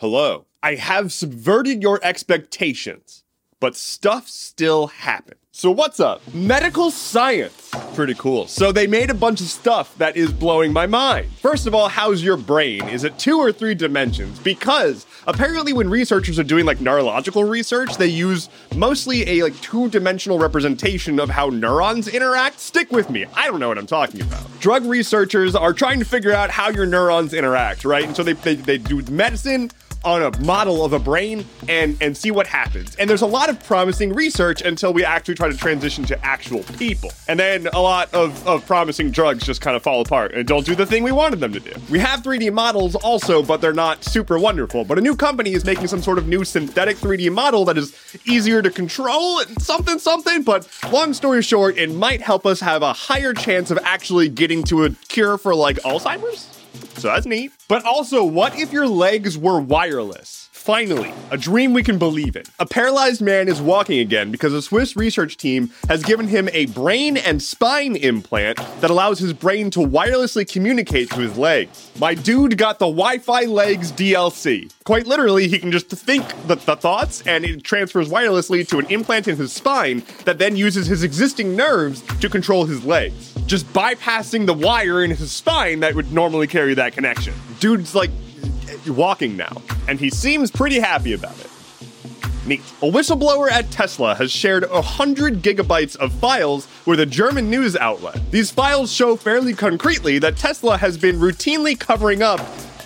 Hello. I have subverted your expectations, but stuff still happens. So, what's up? Medical science. Pretty cool. So, they made a bunch of stuff that is blowing my mind. First of all, how's your brain? Is it two or three dimensions? Because apparently, when researchers are doing like neurological research, they use mostly a like two dimensional representation of how neurons interact. Stick with me. I don't know what I'm talking about. Drug researchers are trying to figure out how your neurons interact, right? And so they, they, they do medicine on a model of a brain and and see what happens. And there's a lot of promising research until we actually try to transition to actual people. And then a lot of, of promising drugs just kind of fall apart and don't do the thing we wanted them to do. We have 3D models also, but they're not super wonderful. But a new company is making some sort of new synthetic 3D model that is easier to control, and something something. But long story short, it might help us have a higher chance of actually getting to a cure for like Alzheimer's. So that's neat. But also, what if your legs were wireless? Finally, a dream we can believe in. A paralyzed man is walking again because a Swiss research team has given him a brain and spine implant that allows his brain to wirelessly communicate to his legs. My dude got the Wi Fi legs DLC. Quite literally, he can just think the, the thoughts and it transfers wirelessly to an implant in his spine that then uses his existing nerves to control his legs. Just bypassing the wire in his spine that would normally carry that connection. Dude's like walking now, and he seems pretty happy about it. Neat. A whistleblower at Tesla has shared 100 gigabytes of files with a German news outlet. These files show fairly concretely that Tesla has been routinely covering up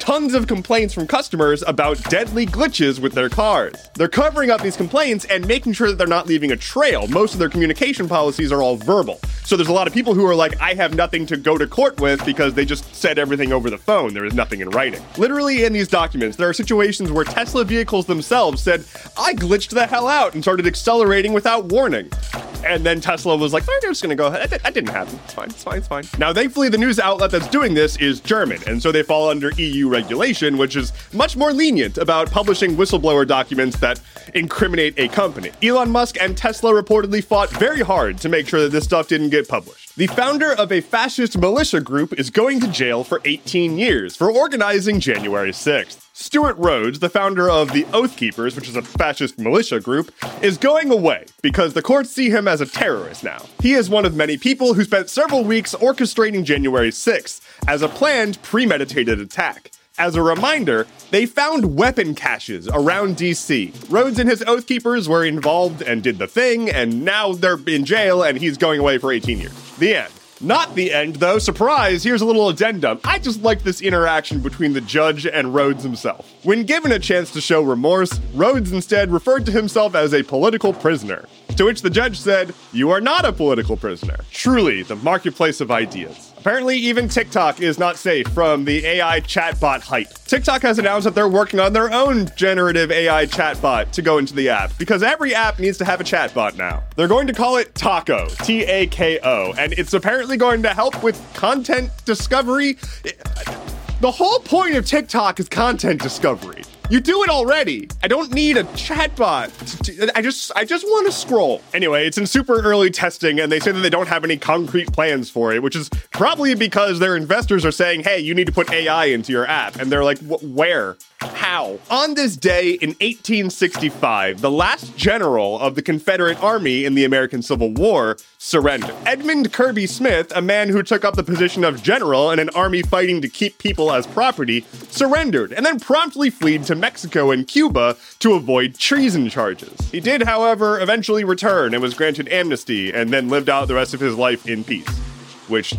tons of complaints from customers about deadly glitches with their cars. They're covering up these complaints and making sure that they're not leaving a trail. Most of their communication policies are all verbal. So there's a lot of people who are like, I have nothing to go to court with because they just said everything over the phone. There is nothing in writing. Literally, in these documents, there are situations where Tesla vehicles themselves said, I glitched the hell out and started accelerating without warning. And then Tesla was like, I'm just gonna go ahead. That didn't happen. It's fine, it's fine, it's fine. Now, thankfully, the news outlet that's doing this is German, and so they fall under EU regulation, which is much more lenient about publishing whistleblower documents that incriminate a company. Elon Musk and Tesla reportedly fought very hard to make sure that this stuff didn't get published. The founder of a fascist militia group is going to jail for 18 years for organizing January 6th. Stewart Rhodes, the founder of the Oath Keepers, which is a fascist militia group, is going away because the courts see him as a terrorist now. He is one of many people who spent several weeks orchestrating January 6th as a planned, premeditated attack. As a reminder, they found weapon caches around DC. Rhodes and his Oath Keepers were involved and did the thing, and now they're in jail and he's going away for 18 years. The end. Not the end, though. Surprise, here's a little addendum. I just like this interaction between the judge and Rhodes himself. When given a chance to show remorse, Rhodes instead referred to himself as a political prisoner. To which the judge said, You are not a political prisoner. Truly, the marketplace of ideas. Apparently, even TikTok is not safe from the AI chatbot hype. TikTok has announced that they're working on their own generative AI chatbot to go into the app because every app needs to have a chatbot now. They're going to call it Tako, T A K O, and it's apparently going to help with content discovery. The whole point of TikTok is content discovery. You do it already. I don't need a chatbot. I just I just want to scroll. Anyway, it's in super early testing and they say that they don't have any concrete plans for it, which is probably because their investors are saying, "Hey, you need to put AI into your app." And they're like, "Where? How?" On this day in 1865, the last general of the Confederate Army in the American Civil War surrendered. Edmund Kirby Smith, a man who took up the position of general in an army fighting to keep people as property, surrendered and then promptly fled to Mexico and Cuba to avoid treason charges. He did, however, eventually return and was granted amnesty and then lived out the rest of his life in peace, which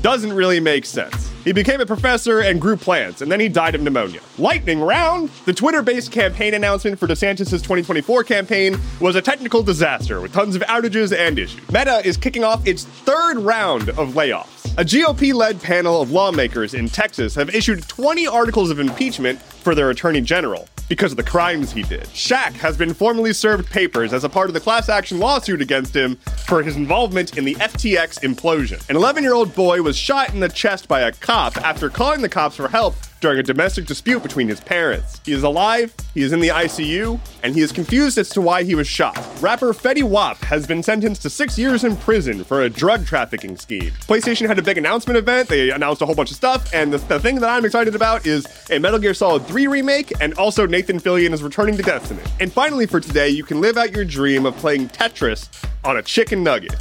doesn't really make sense. He became a professor and grew plants, and then he died of pneumonia. Lightning round! The Twitter based campaign announcement for DeSantis' 2024 campaign was a technical disaster with tons of outages and issues. Meta is kicking off its third round of layoffs. A GOP led panel of lawmakers in Texas have issued 20 articles of impeachment for their attorney general because of the crimes he did. Shaq has been formally served papers as a part of the class action lawsuit against him for his involvement in the FTX implosion. An 11 year old boy was shot in the chest by a cop after calling the cops for help during a domestic dispute between his parents. He is alive, he is in the ICU, and he is confused as to why he was shot. Rapper Fetty Wap has been sentenced to six years in prison for a drug trafficking scheme. PlayStation had a big announcement event, they announced a whole bunch of stuff, and the, the thing that I'm excited about is a Metal Gear Solid 3 remake, and also Nathan Fillion is returning to Destiny. And finally, for today, you can live out your dream of playing Tetris on a chicken nugget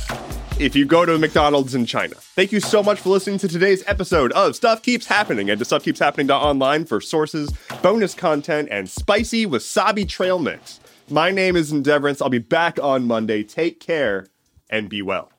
if you go to McDonald's in China. Thank you so much for listening to today's episode of Stuff Keeps Happening and to stuffkeepshappening.online for sources, bonus content, and spicy wasabi trail mix. My name is Endeavorance. I'll be back on Monday. Take care and be well.